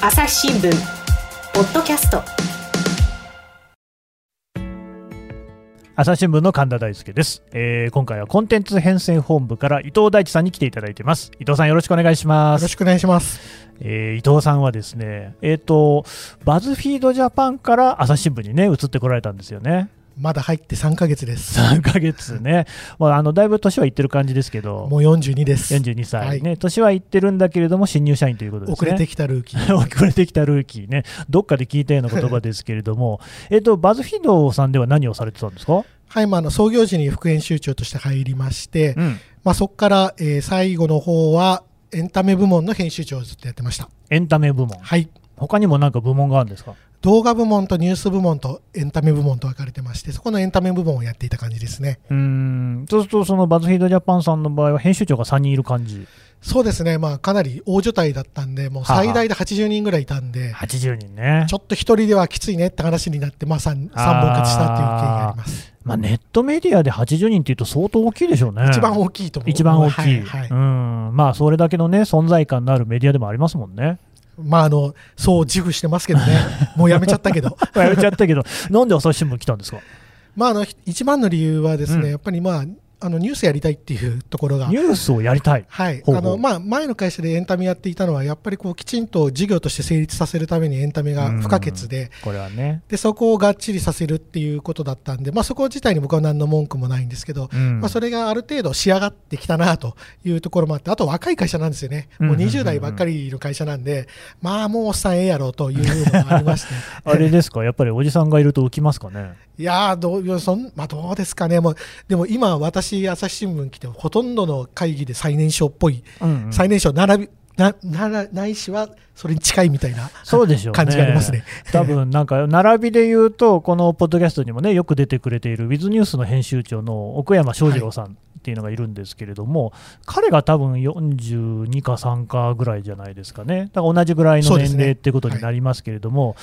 朝日新聞ポッドキャスト。朝日新聞の神田大輔です、えー今回はコンテンツ編成本部から伊藤大地さんに来ていただいています。伊藤さんよろしくお願いします。よろしくお願いします。えー伊藤さんはですねえっ、とバズフィードジャパンから朝日新聞にね移ってこられたんですよねまだ入って3ヶ月です。3ヶ月ね、まあ、あのだいぶ年はいってる感じですけど。もう42です。42歳ね、年はいってるんだけれども新入社員ということですね。遅れてきたルーキー。遅れてきたルーキーね、どっかで聞いたような言葉ですけれども、えっとバズフィードさんでは何をされてたんですか、はい、まあ、あの創業時に副編集長として入りまして、うん、まあ、そこから、えー最後の方はエンタメ部門の編集長をずっとやってました。エンタメ部門、はい。他にもなんか部門があるんですか？動画部門とニュース部門とエンタメ部門と分かれてまして、そこのエンタメ部門をやっていた感じですね。うーんそうすると、そのバズフィードジャパンさんの場合は、編集長が3人いる感じ、そうですね、まあ、かなり大所帯だったんで、もう最大で80人ぐらいいたんで、80人ねち、ょっと一人ではきついねって話になって、まあ、3, 三本勝ちしたっていう経緯があります。まあ、ネットメディアで80人っていうと、相当大きいでしょうね。一番大きいと思う。一番大きい、はいはいうんまあ、それだけのね、存在感のあるメディアでもありますもんね。まあ、あの、そう自負してますけどね。もうやめちゃったけど。やめちゃったけど、なんで朝日新聞来たんですか？まあ、あの、一番の理由はですね、うんやっぱりまあ、あの、ニュースやりたいっていうところがニ。ュースをやりたい。はい。あの、まあ、前の会社でエンタメやっていたのは、やっぱりこう、きちんと事業として成立させるためにエンタメが不可欠で、これはね。で、そこをがっちりさせるっていうことだったんで、まあ、そこ自体に僕は何の文句もないんですけど、うんまあ、それがある程度仕上がってきたなというところもあって、あと若い会社なんですよね。もううんうんうんうん20代ばっかりの会社なんで、まあもうおっさんええやろというのがありまして。あれですか、やっぱりおじさんがいると浮きますかね？いやーどうそん、まあ、どうですかね、もうでも今、私、朝日新聞来て、ほとんどの会議で最年少っぽい、うんうん最年少並びなならないしは、それに近いみたいなそうでしょうね。感じがありますね。多分なんか並びで言うと、このポッドキャストにもね、よく出てくれているウィズニュースの編集長の奥山翔二郎さんっていうのがいるんですけれども、彼が多分42か3かぐらいじゃないですかね、だから同じぐらいの年齢ってことになりますけれども、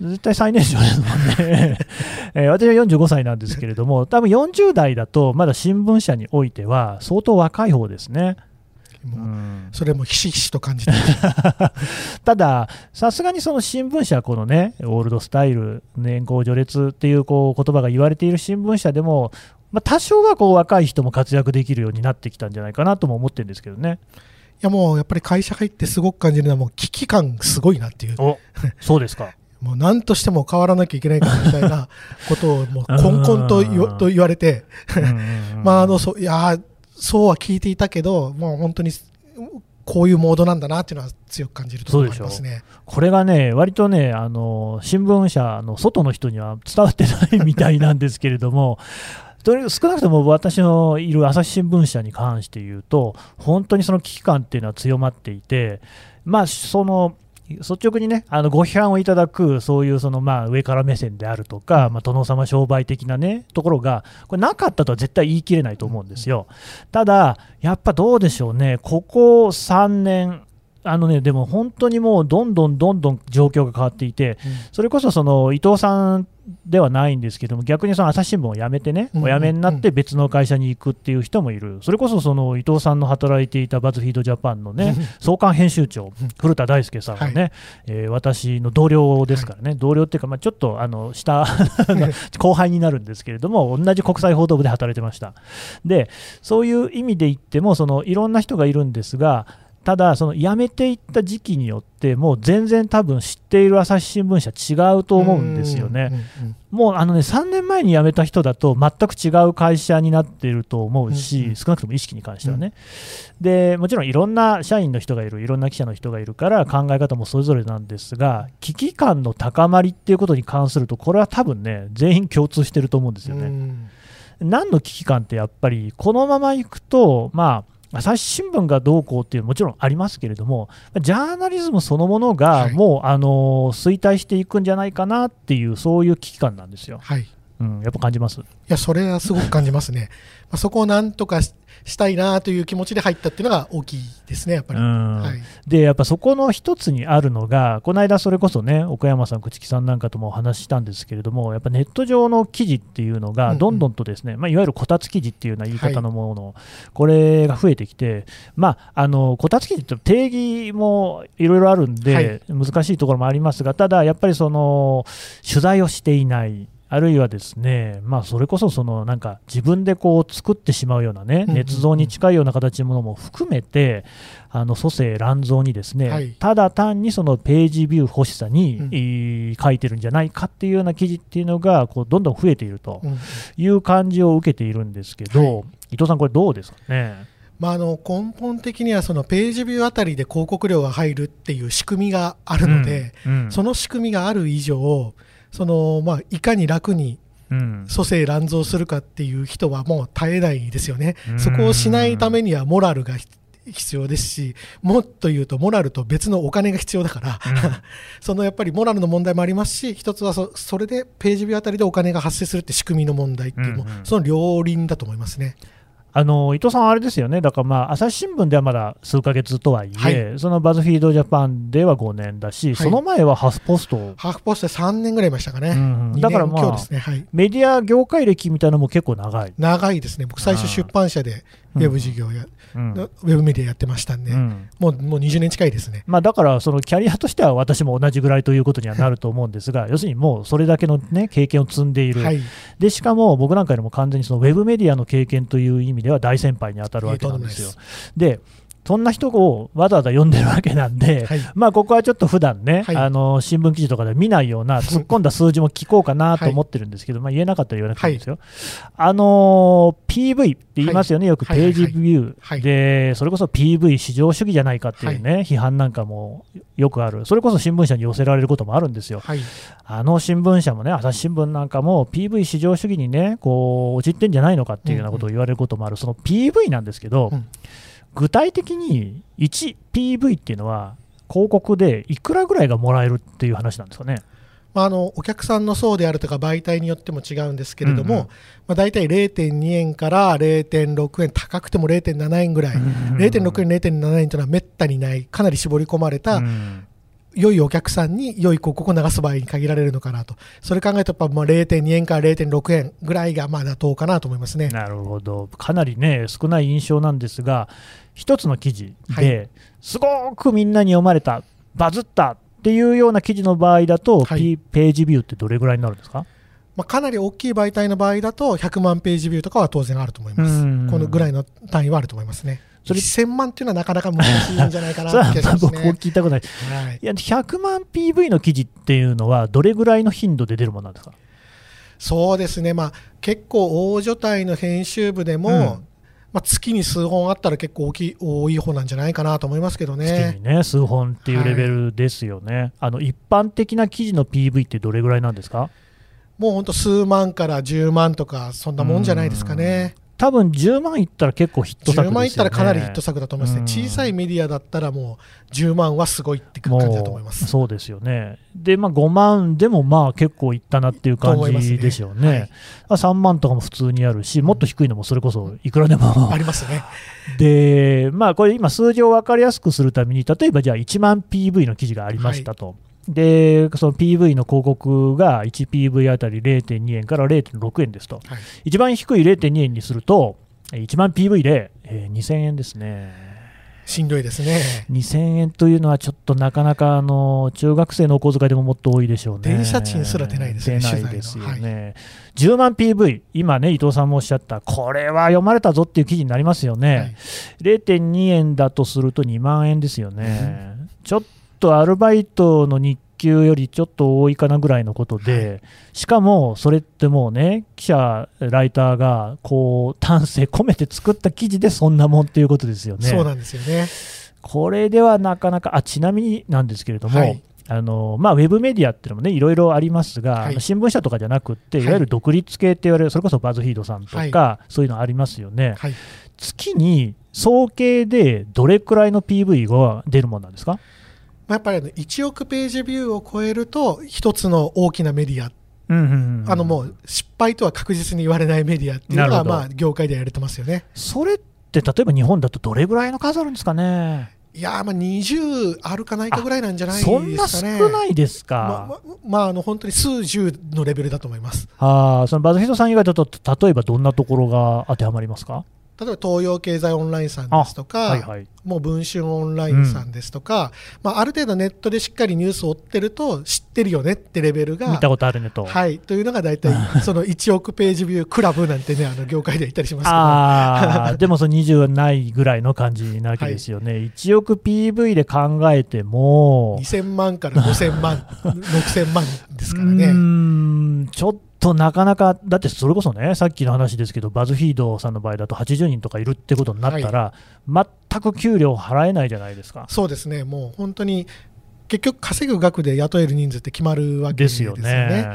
絶対最年少ですもんね、えー私は45歳なんですけれども、多分40代だと、まだ新聞社においては、相当若い方ですね。もううん。それもひしひしと感じてます。ただ、さすがにその新聞社、このね、オールドスタイル、年功序列っていうこう言葉が言われている新聞社でも、まあ、多少はこう若い人も活躍できるようになってきたんじゃないかなとも思ってるんですけどね。いやもうやっぱり会社入ってすごく感じるのは、もう危機感すごいなっていう、おそうですか。もう何としても変わらなきゃいけないからみたいな ことを、もうこんこんと言わと言われて、まああのそういやーそうは聞いていたけど、もう本当にこういうモードなんだなっていうのは強く感じるところがありますね。これがね、割とね、あの新聞社の外の人には伝わってないみたいなんですけれども、とり少なくとも私のいる朝日新聞社に関して言うと、本当にその危機感っていうのは強まっていて、まあ、その率直にね、あのご批判をいただく、そういうそのまあ上から目線であるとか、まあ、殿様商売的なね、ところが、これなかったとは絶対言い切れないと思うんですよ。ただ、やっぱどうでしょうね、ここ3年、あのね、でも本当にもうどんどんどんどん状況が変わっていて、それこそその伊藤さんではないんですけども、逆にその朝日新聞を辞めてね、うんお辞めになって別の会社に行くっていう人もいる、それこそその伊藤さんの働いていたバズフィードジャパンのね、創刊編集長、古田大輔さんはね、えー私の同僚ですからね、同僚っていうか、まあ、ちょっとあの下 後輩になるんですけれども、同じ国際報道部で働いてました。で、そういう意味で言っても、そのいろんな人がいるんですが、ただ、その辞めていった時期によって、もう全然多分知っている朝日新聞社違うと思うんですよね。もうあのね3年前に辞めた人だと全く違う会社になっていると思うし、少なくとも意識に関してはね、でもちろんいろんな社員の人がいるいろんな記者の人がいるから考え方もそれぞれなんですが危機感の高まりっていうことに関するとこれは多分ね全員共通してると思うんですよね。うん何の危機感ってやっぱりこのままいくとまあ朝日新聞がどうこうっていうのももちろんありますけれども、ジャーナリズムそのものがはいもう、あの衰退していくんじゃないかなっていう、そういう危機感なんですよ。はいうん、やっぱ感じますいや、それはすごく感じますね。まあ、そこをなんとかししたいなという気持ちで入ったっていうのが大きいですね、やっぱり。うんはい。でやっぱそこの一つにあるのが、この間、それこそね、岡山さん、朽木さんなんかともお話ししたんですけれども、やっぱネット上の記事っていうのが、うんうんどんどんとですね、まあ、いわゆるこたつ記事っていうような言い方のもの、これが増えてきて、まあ、あのこたつ記事って定義もいろいろあるんで、難しいところもありますが、ただやっぱりその取材をしていない。あるいはですね、まあ、それこそそのなんか自分でこう作ってしまうようなね、捏造に近いような形のものも含めて、あの蘇生乱造にですね、はい。ただ単にそのページビュー欲しさに、書いてるんじゃないかっていうような記事っていうのがこうどんどん増えているとうん。いう感じを受けているんですけど、はい。伊藤さん、これどうですかね？まあ、あの根本的にはそのページビューあたりで広告料が入るっていう仕組みがあるので、うんうん。その仕組みがある以上、そのまあ、いかに楽にうん蘇生乱造するかっていう人はもう絶えないですよねう。んそこをしないためにはモラルが必必要ですし、もっと言うとモラルと別のお金が必要だから、うん そのやっぱりモラルの問題もありますし、一つはそそれでページビューあたりでお金が発生するって仕組みの問題っていうのも、うんうんその両輪だと思いますね。あの伊藤さん、あれですよね、だから、まあ、朝日新聞ではまだ数ヶ月とはいえ、はそのバズフィードジャパンでは5年だし、いその前はハフポスト、ハーフポストで3年ぐらいいましたかね。うん2だからまあね。はい。メディア業界歴みたいなのも結構長い。長いですね。僕最初出版社でウェブ事業や、うんウェブメディアやってましたんで、うんもうもう20年近いですね。まあ、だから、そのキャリアとしては私も同じぐらいということにはなると思うんですが、要するにもうそれだけの、ね、経験を積んでいる、はい。でしかも僕なんかよりも完全にそのウェブメディアの経験という意味では大先輩に当たるわけなんですよ。でそんな人をわざわざ読んでるわけなんで、はい。まあここはちょっと普段ね、はい。あの新聞記事とかで見ないような突っ込んだ数字も聞こうかなと思ってるんですけど、まあ言えなかったら言わなくていいんですよ。あの PV って言いますよね、よくページビュー、はい。で、それこそ PV 至上主義じゃないかっていうね、批判なんかもよくある、それこそ新聞社に寄せられることもあるんですよ。はい。あの新聞社もね、朝日新聞なんかも PV 至上主義にね、こう、陥ってんじゃないのかっていうようなことを言われることもある、その PV なんですけど、うん具体的に 1PV っていうのは、広告でいくらぐらいがもらえるっていう話なんですかね。まあ、あのお客さんの層であるとか媒体によっても違うんですけれども、うんうん。まあ、大体0.2円から0.6円高くても0.7円ぐらい、0.6円、0.7円というのはめったにないかなり絞り込まれた、うん。良いお客さんに良い広告を流す場合に限られるのかなと、それ考えるとやっぱまあ0.2円から0.6円ぐらいがまあ妥当かなと思いますね。なるほど、かなりね、少ない印象なんですが、一つの記事で、すごくみんなに読まれた、バズったっていうような記事の場合だと、はいページビューってどれぐらいになるんですか？まあ、かなり大きい媒体の場合だと100万ページビューとかは当然あると思います。うんこのぐらいの単位はあると思いますね。それ1000万っていうのはなかなか難しいんじゃないかな それは僕もね。聞いたことない。はいいや、100万 PV の記事っていうのは、どれぐらいの頻度で出るものなんですか？そうですね、まあ、結構大所帯の編集部でも、うんまあ、月に数本あったら結構大きい多い方なんじゃないかなと思いますけど月ねに。ね、数本っていうレベルですよね。あの一般的な記事の PV ってどれぐらいなんですか？もう本当数万から10万とか、そんなもんじゃないですかね。多分10万いったら結構ヒット作ですよね。10万いったらかなりヒット作だと思いますね。うん小さいメディアだったらもう10万はすごいって感じだと思います。そうですよね。で、まあ、5万でもまあ結構いったなっていう感じでしょうね。はい3万とかも普通にあるし、もっと低いのもそれこそいくらでもありますね。で、まあ、これ今、数字を分かりやすくするために、例えばじゃあ1万 PV の記事がありましたと。で、その PV の広告が 1PV あたり0.2円から0.6円ですと。はい一番低い0.2円にすると、1万 PV で、えー2000円ですね。しんどいですね。2000円というのはちょっとなかなかあの中学生のお小遣いでももっと多いでしょうね。電車賃すら出ないですね出ないですよね。10万 PV、今ね、伊藤さんもおっしゃった、これは読まれたぞっていう記事になりますよね。はい0.2円だとすると2万円ですよね。ちょっとアルバイトの日給よりちょっと多いかなぐらいのことで、しかもそれってもうね、記者、ライターがこう丹精込めて作った記事でそんなもんっていうことですよね。そうなんですよね。これではなかなか、あちなみになんですけれども、はいあのまあ、ウェブメディアっていうのもね、いろいろありますが、はい新聞社とかじゃなくって、はいいわゆる独立系って言われる、それこそバズフィードさんとか、はそういうのありますよね。はい。月に総計でどれくらいの PV が出るものなんですか？まあ、やっぱりあの1億ページビューを超えると、一つの大きなメディアあのもう失敗とは確実に言われないメディアっていうのが、まあ、業界でやれてますよね。それって例えば日本だとどれぐらいの数あるんですかね？いやー、まあ、20あるかないかぐらいなんじゃないですかね。そんな少ないですまあか。まあまあ、あの本当に数十のレベルだと思います。ああ、そのバズフィードさん以外だと、例えばどんなところが当てはまりますか？例えば東洋経済オンラインさんですとか、はいはい。もう文春オンラインさんですとか、まあ、ある程度ネットでしっかりニュースを追ってると知ってるよねってレベルが見たことあるねと。はい、というのが大体 その1億ページビュークラブなんてねあの業界で言ったりしますけどでもその20ないぐらいの感じなわけですよね。1億 PV で考えても、2000万から5000万6000万ですからね。んちょっとなかなか、だってそれこそね、さっきの話ですけど、バズフィードさんの場合だと80人とかいるってことになったら、全く給料払えないじゃないですか。そうですねもう本当に結局稼ぐ額で雇える人数って決まるわけでですすよよね。ね。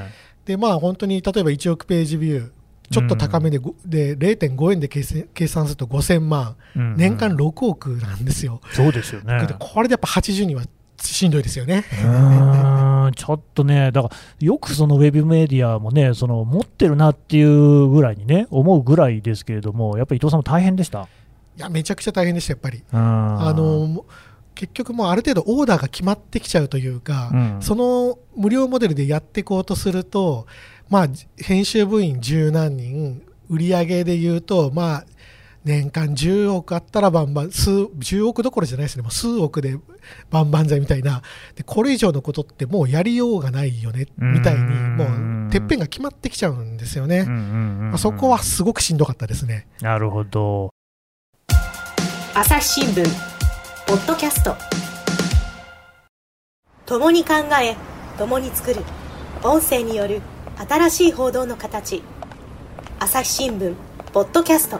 でまあ本当に例えば1億ページビューちょっと高めで,ご、で0.5円で計算すると5000万、うんうん年間6億なんですよ。そうですよね。でこれでやっぱ80人はしんどいですよね。うーんちょっとね、だからよくそのウェブメディアもね、その持ってるなっていうぐらいにね、思うぐらいですけれども、やっぱり伊藤さんも大変でした？いやめちゃくちゃ大変でしたやっぱり。ああの結局もうある程度オーダーが決まってきちゃうというか、うんその無料モデルでやっていこうとすると、まあ、じ編集部員十何人売り上げで言うと、まあ、年間10億あったらバンバン数10億どころじゃないですね。もう数億でバンバン剤みたいな。でこれ以上のことってもうやりようがないよねみたいにうんもうてっぺんが決まってきちゃうんですよね、まあそこはすごくしんどかったですね。なるほど。朝日新聞ポッドキャスト。共に考え共に作る。音声による新しい報道の形。朝日新聞ポッドキャスト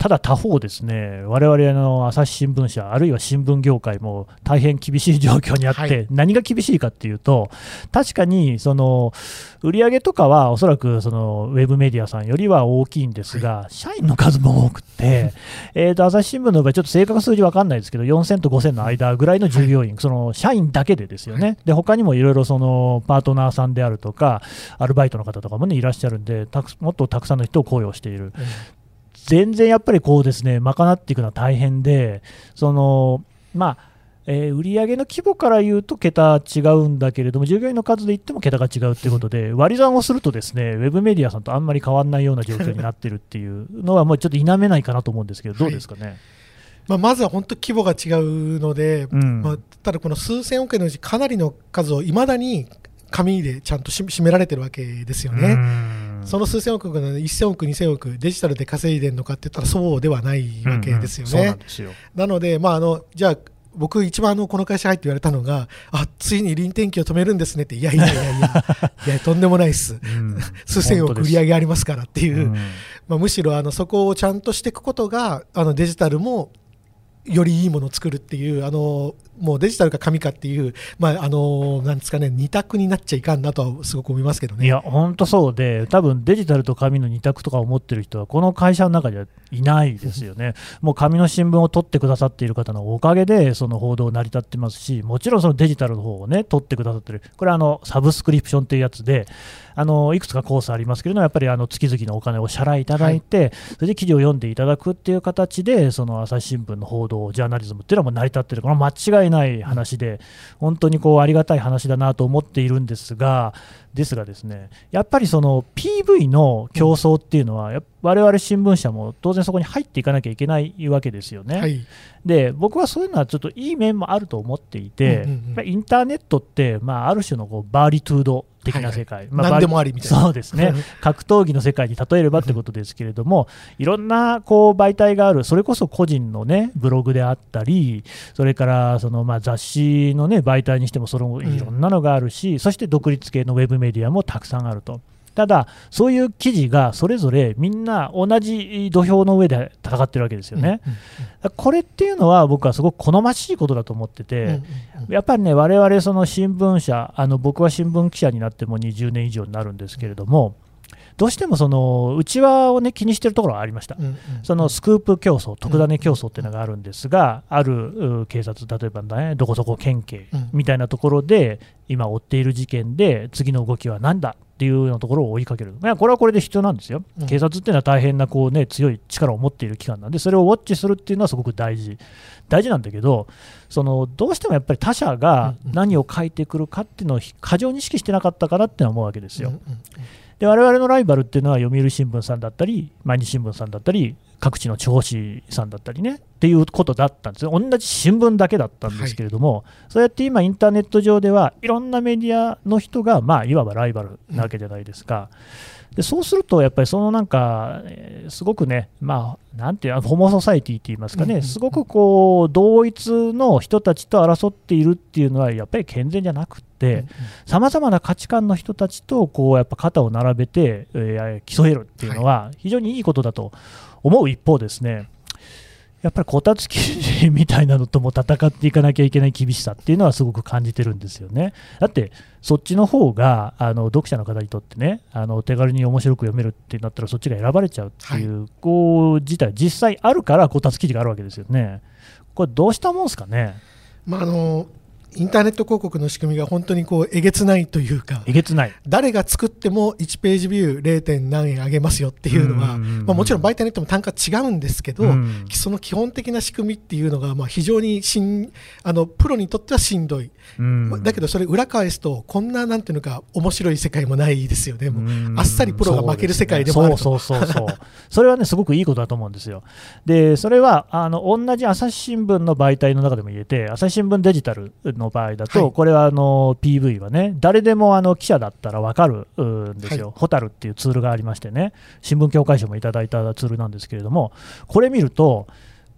ただ他方ですね、我々の朝日新聞社、あるいは新聞業界も大変厳しい状況にあって、はい。何が厳しいかっていうと、確かにその売上とかはおそらくそのウェブメディアさんよりは大きいんですが、社員の数も多くて、えーと朝日新聞の場合、ちょっと正確な数字分かんないですけど、4000と5000の間ぐらいの従業員、その社員だけでですよね、で他にもいろいろそのパートナーさんであるとか、アルバイトの方とかも、ね、いらっしゃるんで、たくもっとたくさんの人を雇用している。全然やっぱりこうですね、賄っていくのは大変で、そのまあ、えー売上の規模から言うと桁違うんだけれども、従業員の数で言っても桁が違うということで、割り算をするとですね、ウェブメディアさんとあんまり変わらないような状況になってるっていうのは、もうちょっと否めないかなと思うんですけど、どうですかね？まあ、まずは本当規模が違うので、うんまあ、ただこの数千億円のうちかなりの数をいまだに紙でちゃんとし占められてるわけですよね。うん。その数千億が1000億、2000億デジタルで稼いでるのかって言ったらそうではないわけですようんうん。そうなねん。ですよ。なので、まあ、あのじゃあ僕一番あのこの会社入って言われたのがあついに臨転機を止めるんですねっていやいやいやいや いやとんでもないっす。うん。数千億売り上げありますからっていう、うん。まあ、むしろあのそこをちゃんとしていくことがあのデジタルもよりいいものを作るっていうあのもうデジタルか紙かっていう、まあ、あのなんですかね二択になっちゃいかんなとはすごく思いますけどね。いや、本当そうで、多分デジタルと紙の二択とかを持ってる人は、この会社の中ではいないですよね。もう紙の新聞を取ってくださっている方のおかげで、その報道成り立ってますし、もちろんそのデジタルの方をね、取ってくださってる、これはあのサブスクリプションというやつで、あのいくつかコースありますけれども、やっぱりあの月々のお金をお支払いいただいて、それで記事を読んでいただくっていう形で、その朝日新聞の報道、ジャーナリズムっていうのはもう成り立ってる、これは間違いない話で、本当にこうありがたい話だなと思っているんですが、ですがですね、やっぱりその PV の競争っていうのは、我々新聞社も当然そこに入っていかなきゃいけないわけですよね。はい、で僕はそういうのはちょっといい面もあると思っていて、うんうんうんやっぱりインターネットって、まあ、ある種のこうバーリトゥード的な世界、まあ何でもありみたいな。そうですね 格闘技の世界に例えればってことですけれども、いろんなこう媒体がある、それこそ個人の、ね、ブログであったり、それからそのまあ雑誌の、ね、媒体にしてもそのいろんなのがあるし、そして独立系のウェブメディアもたくさんあると。ただ、そういう記事がそれぞれみんな同じ土俵の上で戦ってるわけですよね。これっていうのは僕はすごく好ましいことだと思ってて、やっぱりね、我々その新聞社、あの僕は新聞記者になっても20年以上になるんですけれども、どうしてもその内輪を、ね、気にしているところがありました、うんうん、そのスクープ競争、特ダネ競争っていうのがあるんですが、ある警察、例えば、ね、どこそこ県警みたいなところで、今、追っている事件で、次の動きは何だっていうようなところを追いかける、これはこれで必要なんですよ、警察っていうのは大変なこう、ね、強い力を持っている機関なんで、それをウォッチするっていうのはすごく大事、大事なんだけど、そのどうしてもやっぱり他者が何を書いてくるかっていうのを過剰に意識してなかったかなって思うわけですよ。で我々のライバルっていうのは読売新聞さんだったり、毎日新聞さんだったり、各地の地方紙さんだったりねっていうことだったんですよ、同じ新聞だけだったんですけれども、はい、そうやって今、インターネット上ではいろんなメディアの人が、まあ、いわばライバルなわけじゃないですか。でそうすると、やっぱりそのなんか、えー、すごくね、まあ、なんていう、ホモソサイティって言いますかね、すごくこう、同一の人たちと争っているっていうのは、やっぱり健全じゃなくて、さまざまな価値観の人たちと、こう、やっぱ肩を並べて、えー、競えるっていうのは、非常にいいことだと思う一方ですね、やっぱりこたつ記事みたいなのとも戦っていかなきゃいけない厳しさっていうのはすごく感じてるんですよね。だってそっちの方があの読者の方にとってねあの手軽に面白く読めるってなったらそっちが選ばれちゃうっていう、はい、こう事態実際あるからこたつ記事があるわけですよね。これどうしたもんですかね？まあ、あのインターネット広告の仕組みが本当にこうえげつないというか、えげつない。誰が作っても1ページビュー 0. 点何円上げますよっていうのは、まあ、もちろん媒体によっても単価違うんですけど、その基本的な仕組みっていうのがまあ非常にしんあのプロにとってはしんどい、だけどそれ裏返すと、こんななんていうのか、面白い世界もないですよね、もうあっさりプロが負ける世界でもあるそうそうそう。それはね、すごくいいことだと思うんですよ。で、それはあの同じ朝日新聞の媒体の中でも言えて、朝日新聞デジタルの場合だと、はい。これはあの PV はね、誰でもあの記者だったら分かるんですよ、ホタルっていうツールがありましてね、新聞協会賞もいただいたツールなんですけれども、これ見ると、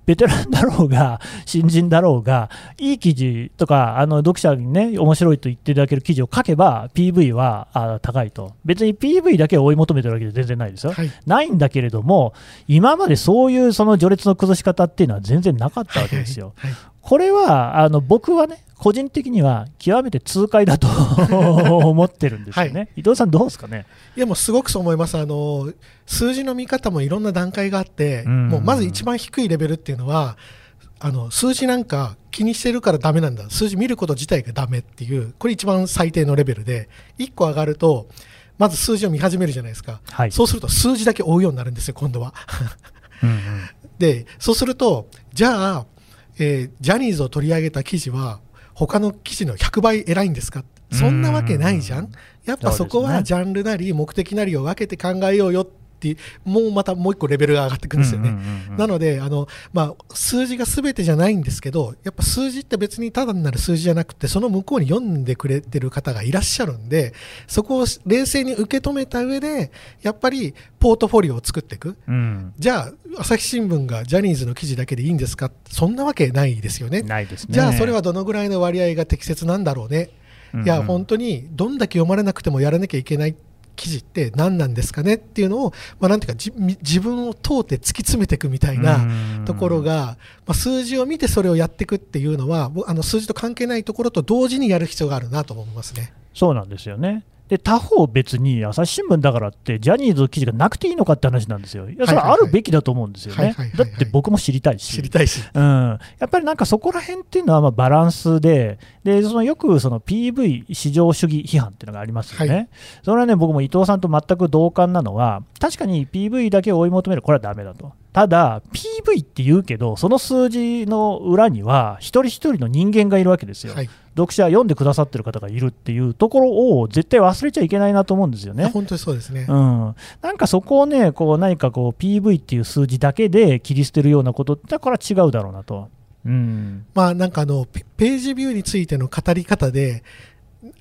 ベテランだろうが、新人だろうが、いい記事とか、あの読者にね、面白いと言っていただける記事を書けば、PV はあ高いと、別に PV だけを追い求めてるわけで全然ないですよ、はい、ないんだけれども、今までそういうその序列の崩し方っていうのは全然なかったわけですよ。はいはい、これはあの僕はね、個人的には極めて痛快だと 思ってるんですよね、はい、伊藤さん、どうですかね？いやもうすごくそう思います。あの、数字の見方もいろんな段階があって、もうまず一番低いレベルっていうのは、あの数字なんか気にしてるからだめなんだ、数字見ること自体がだめっていう、これ一番最低のレベルで、1個上がると、まず数字を見始めるじゃないですか、はい、そうすると数字だけ追うようになるんですよ、今度は。うんうん、で、そうすると、じゃあ、えー、ジャニーズを取り上げた記事は、他の記事の100倍偉いんですか？そんなわけないじゃん。やっぱそこはジャンルなり目的なりを分けて考えようよってもうまたもう一個レベルが上がってくるんですよね。なのであの、まあ、数字が全てじゃないんですけどやっぱ数字って別にただになる数字じゃなくてその向こうに読んでくれてる方がいらっしゃるんでそこを冷静に受け止めた上でやっぱりポートフォリオを作っていく、うん、じゃあ朝日新聞がジャニーズの記事だけでいいんですか？そんなわけないですよね。ないですねじゃあそれはどのぐらいの割合が適切なんだろうね。いや、本当にどんだけ読まれなくてもやらなきゃいけない記事って何なんですかねっていうのを、まあ、なんていうか自分を問うて突き詰めていくみたいなところが、まあ、数字を見てそれをやっていくっていうのはあの数字と関係ないところと同時にやる必要があるなと思いますね。そうなんですよねで他方、別に朝日新聞だからってジャニーズの記事がなくていいのかって話なんですよ、いやそれはあるべきだと思うんですよね、だって僕も知りたいし、知りたいし、うん、やっぱりなんかそこら辺っていうのはまあバランスで、でそのよくその PV 市場主義批判っていうのがありますよね、はい、それはね、僕も伊藤さんと全く同感なのは、確かに PV だけを追い求める、これはだめだと。ただ、PV って言うけど、その数字の裏には、一人一人の人間がいるわけですよ、はい、読者、読んでくださってる方がいるっていうところを絶対忘れちゃいけないなと思うんですよね。本当にそうですね、うん、なんかそこをね、こう何かこう PV っていう数字だけで切り捨てるようなことって、これは違うだろうなと。うん、まあなんかあのページビューについての語り方で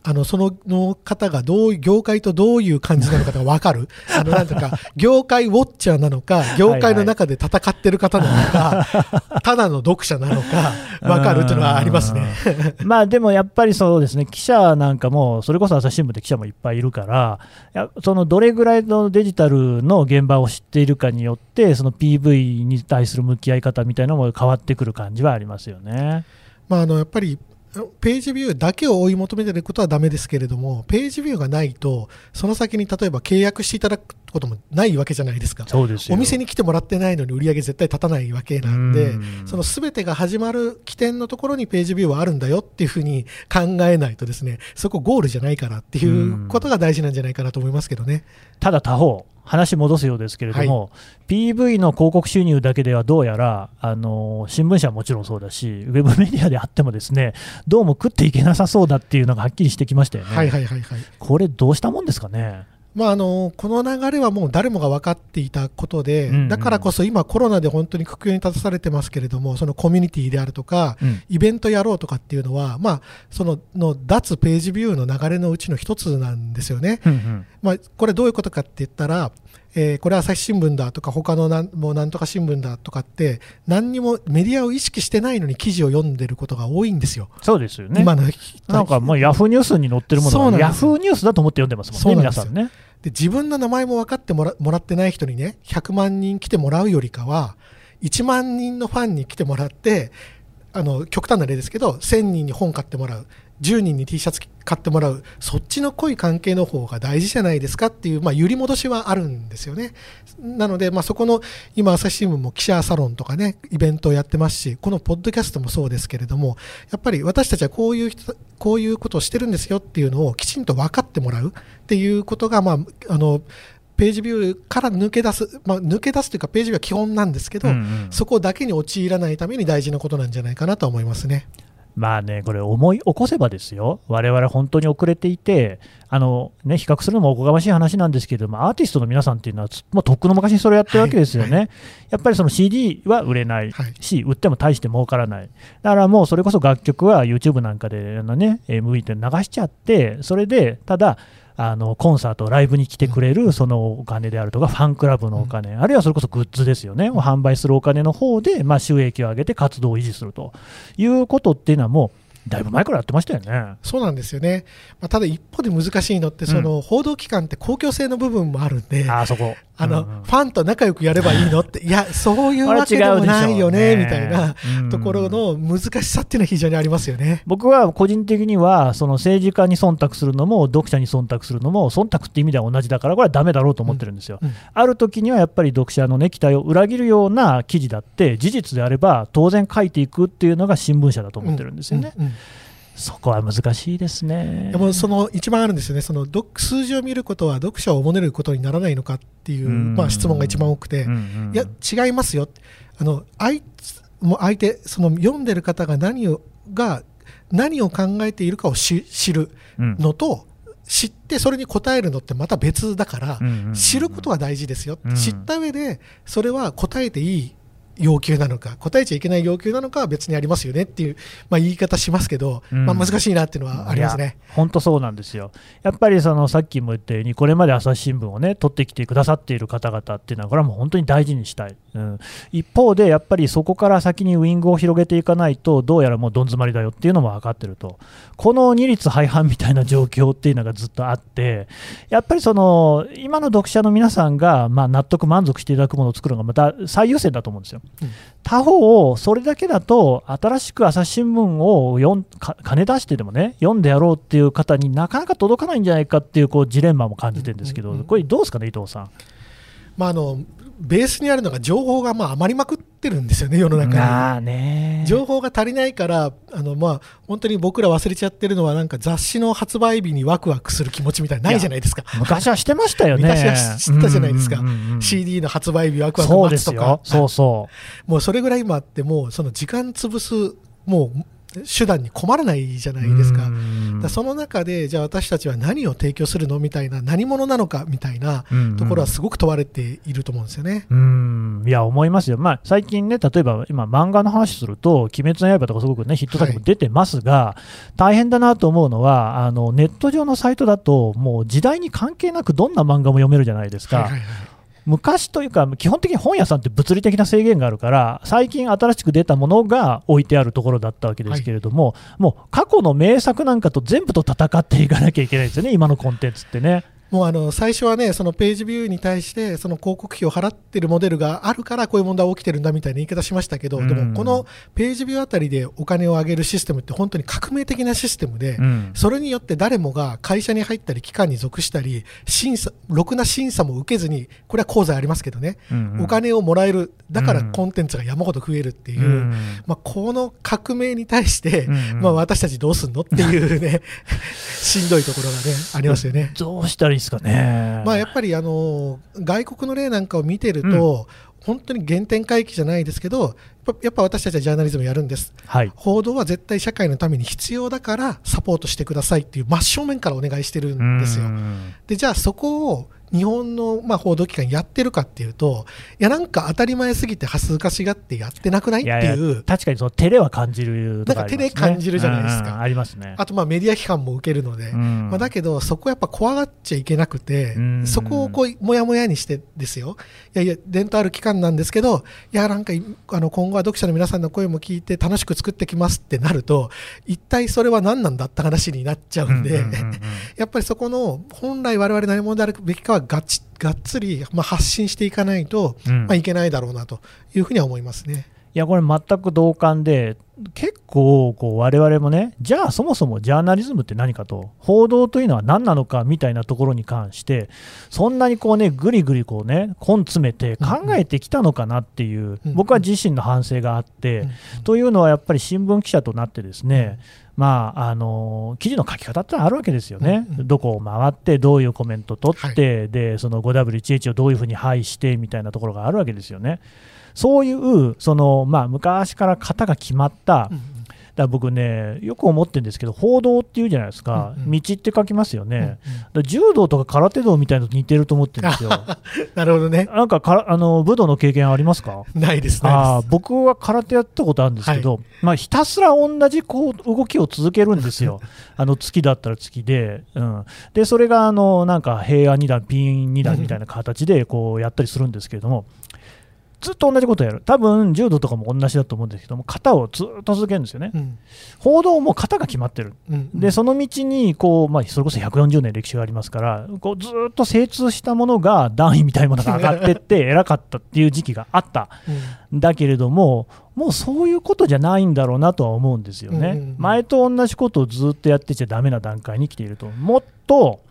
あのそのの方がどう業界とどういう感じなのかが分かる、あのなんとか、業界ウォッチャーなのか、業界の中で戦ってる方なのか、ただの読者なのか、分かるというのはありますね。まあでもやっぱりそうですね、記者なんかも、それこそ朝日新聞で記者もいっぱいいるから、やそのどれぐらいのデジタルの現場を知っているかによって、その PV に対する向き合い方みたいなのも変わってくる感じはありますよね。まあ、あのやっぱりページビューだけを追い求めてることはダメですけれども、ページビューがないと、その先に例えば契約していただくこともないわけじゃないですか。そうですよお店に来てもらってないのに売り上げ絶対立たないわけなんでうん、その全てが始まる起点のところにページビューはあるんだよっていうふうに考えないとですね、そこゴールじゃないからっていうことが大事なんじゃないかなと思いますけどね。ただ他方、話戻すようですけれども、PV の広告収入だけではどうやら、あの新聞社はもちろんそうだし、ウェブメディアであっても、ですねどうも食っていけなさそうだっていうのがはっきりしてきましたよね。はいはいはいはい。これ、どうしたもんですかね？まあ、あのこの流れはもう誰もが分かっていたことで、うんうんだからこそ今、コロナで本当に苦境に立たされてますけれども、そのコミュニティであるとか、うんイベントやろうとかっていうのは、まあ、そのの脱ページビューの流れのうちの一つなんですよね。うんうんまあ、これどういうことかって言ったら、えーこれ朝日新聞だとか他のなんもうなんとか新聞だとかって何にもメディアを意識してないのに記事を読んでることが多いんですよ。そうですよね。今のなんかもうヤフーニュースに載ってるものそうなんですはヤフーニュースだと思って読んでますもんね、皆さんね。で自分の名前も分かってもらもらってない人にね100万人来てもらうよりかは1万人のファンに来てもらってあの極端な例ですけど1000人に本買ってもらう10人に T シャツ買ってもらう。そっちの濃い関係の方が大事じゃないですかっていう、まあ、揺り戻しはあるんですよね。なので、まあ、そこの今朝日新聞も記者サロンとかねイベントをやってますしこのポッドキャストもそうですけれどもやっぱり私たちはこういう人こういうことをしてるんですよっていうのをきちんと分かってもらう。っていうことが、まあ、あのページビューから抜け出す、まあ、抜け出すというかページビューは基本なんですけど、うんうん。そこだけに陥らないために大事なことなんじゃないかなと思いますね。まあね、これ、思い起こせばですよ、我々本当に遅れていて、あのね、比較するのもおこがましい話なんですけれども、アーティストの皆さんっていうのは、つもうとっくの昔にそれをやってるわけですよね、はいやっぱりその CD は売れないはい。し、売っても大して儲からない、だからもうそれこそ楽曲は YouTube なんかであの、ね、MV って流しちゃって、それでただ、あのコンサート、ライブに来てくれるそのお金であるとか、ファンクラブのお金、あるいはそれこそグッズですよね、を販売するお金の方で、まあ、収益を上げて活動を維持するということっていうのは、もうだいぶ前からやってましたよね。そうなんですよね。まあ、ただ一方で難しいのって、その報道機関って公共性の部分もあるんで、あそこ。あの、うんうんファンと仲良くやればいいのって、いや、そういうわけでもないよね、みたいなところの難しさっていうのは非常にありますよね。僕は個人的には、その政治家に忖度するのも、読者に忖度するのも、忖度って意味では同じだから、これはダメだろうと思ってるんですよ。うんある時にはやっぱり読者の、ね、期待を裏切るような記事だって、事実であれば、当然書いていくっていうのが新聞社だと思ってるんですよね。うんうんそこは難しいですね。でもその一番あるんですよね、その読数字を見ることは読者をおもねることにならないのかっていう、うん。まあ、質問が一番多くて、いや、違いますよ、あの相もう相手、その読んでる方が何をが何を考えているかを知知るうん。のと、知ってそれに答えるのってまた別だから、知ることは大事ですよ、うん。知った上で、それは答えていい要求なのか、答えちゃいけない要求なのかは別にありますよねっていう、まあ、言い方しますけど、うんまあ、難しいなっていうのはありますね。本当そうなんですよ。やっぱりそのさっきも言ったように、これまで朝日新聞をね、取ってきてくださっている方々っていうのは、これはもう本当に大事にしたい。うん、一方で、やっぱりそこから先にウイングを広げていかないと、どうやらもうどん詰まりだよっていうのも分かってると、この二律背反みたいな状況っていうのがずっとあって、やっぱりその今の読者の皆さんがまあ納得、満足していただくものを作るのがまた最優先だと思うんですよ。うん他方、それだけだと、新しく朝日新聞を金出してでもね、読んでやろうっていう方になかなか届かないんじゃないかっていうこうジレンマも感じてるんですけど、これ、どうですかね、伊藤さん？まあ、あのベースにあるのが情報がまあ余りまくってるんですよね、世の中に。情報が足りないから、あのまあ、本当に僕ら忘れちゃってるのは、なんか雑誌の発売日にワクワクする気持ちみたいないじゃないですか。昔はしてましたよね。昔は知ったじゃないですか。うんうんうんうん CD の発売日ワクワク待つとか。すよ、、そうそもうそれぐらい今あって、もうその時間潰す、もう手段に困らないじゃないですか。からその中で、じゃあ私たちは何を提供するの？みたいな、何者なのか？みたいなうんところはすごく問われていると思うんですよね。うん。いや、思いますよ、まあ、最近ね、例えば今、漫画の話すると、鬼滅の刃とかすごくね、ヒット作も出てますが、大変だなと思うのはあの、ネット上のサイトだと、もう時代に関係なく、どんな漫画も読めるじゃないですか。はいはいはい昔というか、基本的に本屋さんって物理的な制限があるから、最近新しく出たものが置いてあるところだったわけですけれども、もう過去の名作なんかと全部と戦っていかなきゃいけないですよね、今のコンテンツってね。もうあの最初はね、そのページビューに対して、その広告費を払ってるモデルがあるから、こういう問題が起きてるんだみたいな言い方しましたけど、うん。でもこのページビューあたりでお金を上げるシステムって、本当に革命的なシステムで、うん。それによって誰もが会社に入ったり、機関に属したり、審査、ろくな審査も受けずに、これは功罪ありますけどね、うんうん。お金をもらえる、だからうん。コンテンツが山ほど増えるっていう、うん。まあ、この革命に対して、まあ、私たちどうすんのっていうね、しんどいところがね、ありますよね。どうしたですかね。まあ、やっぱりあの外国の例なんかを見てると、本当に原点回帰じゃないですけど、やっぱ私たちはジャーナリズムやるんです。はい、報道は絶対社会のために必要だからサポートしてくださいっていう真正面からお願いしてるんですよう。んでじゃあそこを日本の、まあ、報道機関やってるかっていうといやなんか当たり前すぎて恥ずかしがってやってなくない？っていう。確かにその照れは感じるとかね。なんか照れ感じるじゃないですか。うんうんありますね。あとまあメディア批判も受けるので、うん。まあ、だけどそこはやっぱ怖がっちゃいけなくて、うん。そこをこうもやもやにしてですよ。いやいや伝統ある機関なんですけどいやなんかいあの今後は読者の皆さんの声も聞いて楽しく作ってきますってなると一体それは何なんだって話になっちゃうんで、うんうんうんうん。やっぱりそこの本来我々何者であるべきかはがっちがっつり、まあ、発信していかないと、うんまあ、いけないだろうなというふうには思いますね。いやこれ全く同感で結構こう我々もねじゃあそもそもジャーナリズムって何かと報道というのは何なのかみたいなところに関してそんなにこうねぐりぐりこうね根詰めて考えてきたのかなっていううん僕は自身の反省があってというのはやっぱり新聞記者となってですねまああの記事の書き方ってのはあるわけですよね、うんうん。どこを回ってどういうコメント取って、でその 5W1H をどういうふうに配してみたいなところがあるわけですよね。そういうその、まあ、昔から型が決まった、うんだ僕ね、よく思ってるんですけど、報道っていうじゃないですか、うんうん。道って書きますよね、うんうん。柔道とか空手道みたいなのと似てると思ってるんですよ。なるほどね。なんかからあの武道の経験ありますか？ないですね。あー僕は空手やったことあるんですけど、まあ、ひたすら同じこう動きを続けるんですよ、あの月だったら月で、うん、でそれがあのなんか平安二段、ピン二段みたいな形でこうやったりするんですけれども、ずっと同じことをやる、多分柔道とかも同じだと思うんですけども、型をずっと続けるんですよね、うん。報道も型が決まってる、うん。でその道にこう、まあ、それこそ140年歴史がありますから、こうずっと精通したものが段位みたいなものが上がってって、偉かったっていう時期があった。うん。だけれども、もうそういうことじゃないんだろうなとは思うんですよね、うんうんうん。前と同じことをずっとやってちゃだめな段階に来ていると、もっと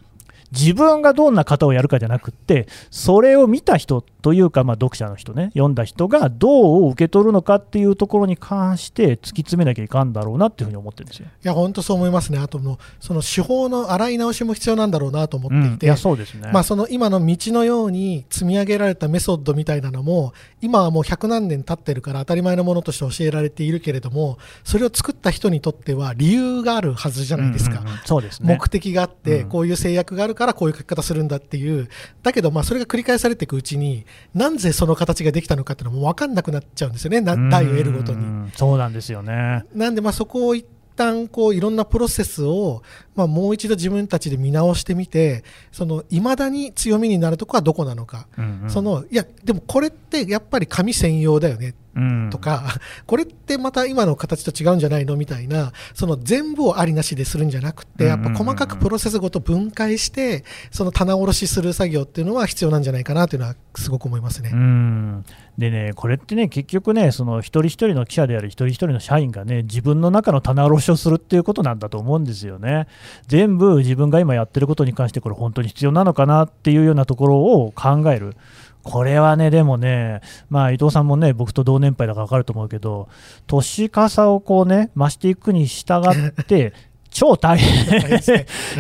自分がどんな型をやるかじゃなくって、それを見た人というか、まあ、読者の人ね、読んだ人がどう受け取るのかっていうところに関して、突き詰めなきゃいかんだろうなっていうふうに思ってるんですよ。いや、本当そう思いますね。あともう、その手法の洗い直しも必要なんだろうなと思っていて、うんいやそうですね、まあ、その今の道のように積み上げられたメソッドみたいなのも、今はもう100何年経ってるから当たり前のものとして教えられているけれども、それを作った人にとっては理由があるはずじゃないですか。うんうんうんそうですね目的があって、うんこういう制約があるからこういう書き方するんだっていう、だけど、まあそれが繰り返されていくうちに、なぜその形ができたのかっていうのも分かんなくなっちゃうんですよね、な代を得るごとに。うんそうなんですよね。なんで、まあそこを一旦こういろんなプロセスを、まあ、もう一度自分たちで見直してみて、その未だに強みになるところはどこなのか、うんうん。そのいや、でもこれってやっぱり紙専用だよね。うん。とか、これってまた今の形と違うんじゃないのみたいな、その全部をありなしでするんじゃなくて、やっぱ細かくプロセスごと分解して、その棚卸しする作業っていうのは必要なんじゃないかなというのはすごく思いますね。うん。でね、これってね、結局ね、その一人一人の記者である一人一人の社員がね、自分の中の棚卸しをするっていうことなんだと思うんですよね。全部自分が今やってることに関して、これ本当に必要なのかなっていうようなところを考える。これはね、でもね、まあ、伊藤さんもね、僕と同年配だから分かると思うけど、年かさをこうね、増していくに従って、超大変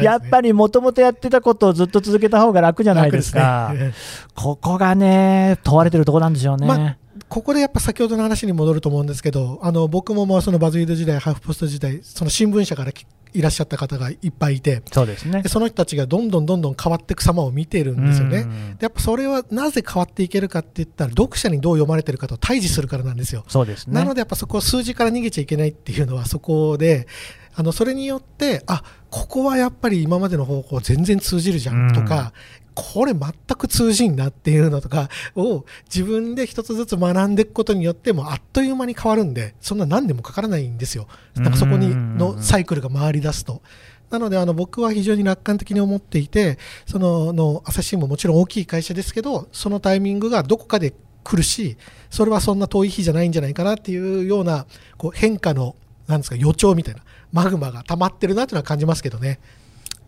やっぱりもともとやってたことをずっと続けた方が楽じゃないですか。すねここがね、問われてるところなんでしょうね。まここでやっぱ先ほどの話に戻ると思うんですけど、あの僕もまあそのバズウィード時代、ハーフポスト時代、その新聞社からいらっしゃった方がいっぱいいて、そうですねで。その人たちがどんどんどんどん変わっていく様を見てるんですよね。うんでやっぱそれはなぜ変わっていけるかって言ったら、読者にどう読まれてるかと対峙するからなんですよ。そうですね。なのでやっぱそこ数字から逃げちゃいけないっていうのはそこで、あのそれによって、あここはやっぱり今までの方向全然通じるじゃんとか、これ全く通じんなっていうのとかを自分で一つずつ学んでいくことによってもうあっという間に変わるんで、そんな何年もかからないんですよ。なんかそこにのサイクルが回り出すと。なのであの僕は非常に楽観的に思っていて、そのの朝日新聞もちろん大きい会社ですけど、そのタイミングがどこかで来るし、それはそんな遠い日じゃないんじゃないかなっていうようなこう変化のなんですか予兆みたいなマグマが溜まってるなというのは感じますけどね。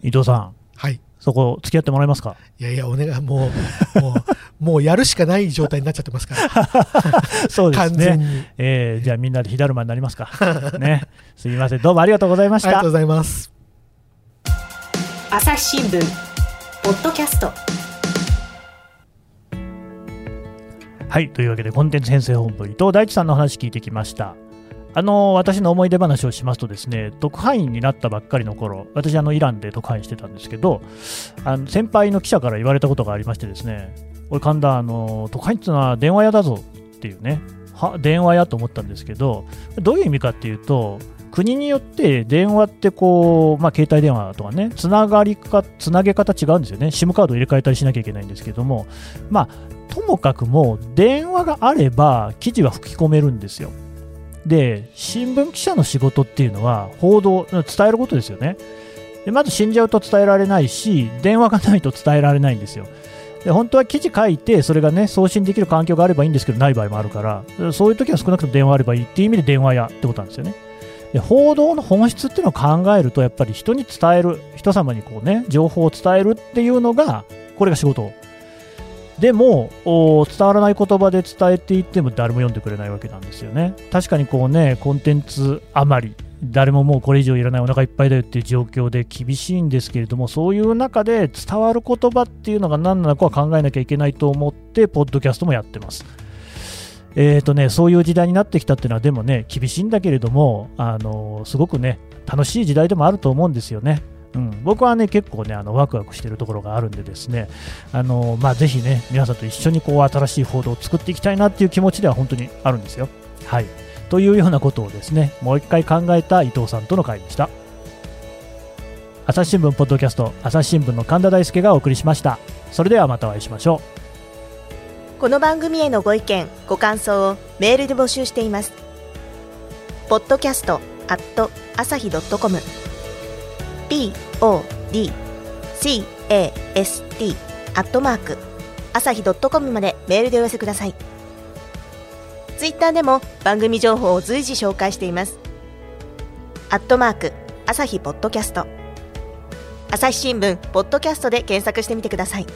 伊藤さん、はい。そこ付き合ってもらえますか？いやいや、お願い、もう、もう、もうやるしかない状態になっちゃってますから、そうです完全ね。に。えーじゃあみんなで火だるまになりますか？ね。すみません。どうもありがとうございましたありがとう。ございます。朝日新聞ポッドキャストはい。というわけで、コンテンツ編成本部、伊藤大地さんの話聞いてきました。あの私の思い出話をしますとですね特派員になったばっかりの頃私あのイランで特派員してたんですけどあの先輩の記者から言われたことがありましてですねおい神田あの特派員っていうのは電話屋だぞっていうねは電話屋と思ったんですけどどういう意味かっていうと国によって電話ってこう、まあ、携帯電話とかねつながりかつなげ方違うんですよね。SIM カード入れ替えたりしなきゃいけないんですけどもまあともかくも電話があれば記事は吹き込めるんですよ。で新聞記者の仕事っていうのは報道伝えることですよね。でまず死んじゃうと伝えられないし電話がないと伝えられないんですよ。で本当は記事書いてそれがね送信できる環境があればいいんですけどない場合もあるからそういう時は少なくとも電話あればいいっていう意味で電話屋ってことなんですよね。で報道の本質っていうのを考えるとやっぱり人に伝える人様にこうね情報を伝えるっていうのがこれが仕事。でも伝わらない言葉で伝えていっても誰も読んでくれないわけなんですよね確かにこうねコンテンツ余り誰ももうこれ以上いらないお腹いっぱいだよっていう状況で厳しいんですけれどもそういう中で伝わる言葉っていうのが何なのかは考えなきゃいけないと思ってポッドキャストもやってますえーとね、そういう時代になってきたっていうのはでもね厳しいんだけれどもあのすごくね楽しい時代でもあると思うんですよね。うん、僕はね結構ねあのワクワクしてるところがあるんでですねあの、まあ、ぜひね皆さんと一緒にこう新しい報道を作っていきたいなっていう気持ちでは本当にあるんですよ。はい、というようなことをですねもう一回考えた伊藤さんとの会でした。朝日新聞ポッドキャスト朝日新聞の神田大輔がお送りしました。それではまたお会いしましょう。この番組へのご意見ご感想をメールで募集していますポッドキャストアット朝日ドットコム podcast アットマーク朝日ドットコムまでメールでお寄せください。ツイッターでも番組情報を随時紹介しています。アットマーク朝日ポッドキャスト。朝日新聞ポッドキャストで検索してみてください。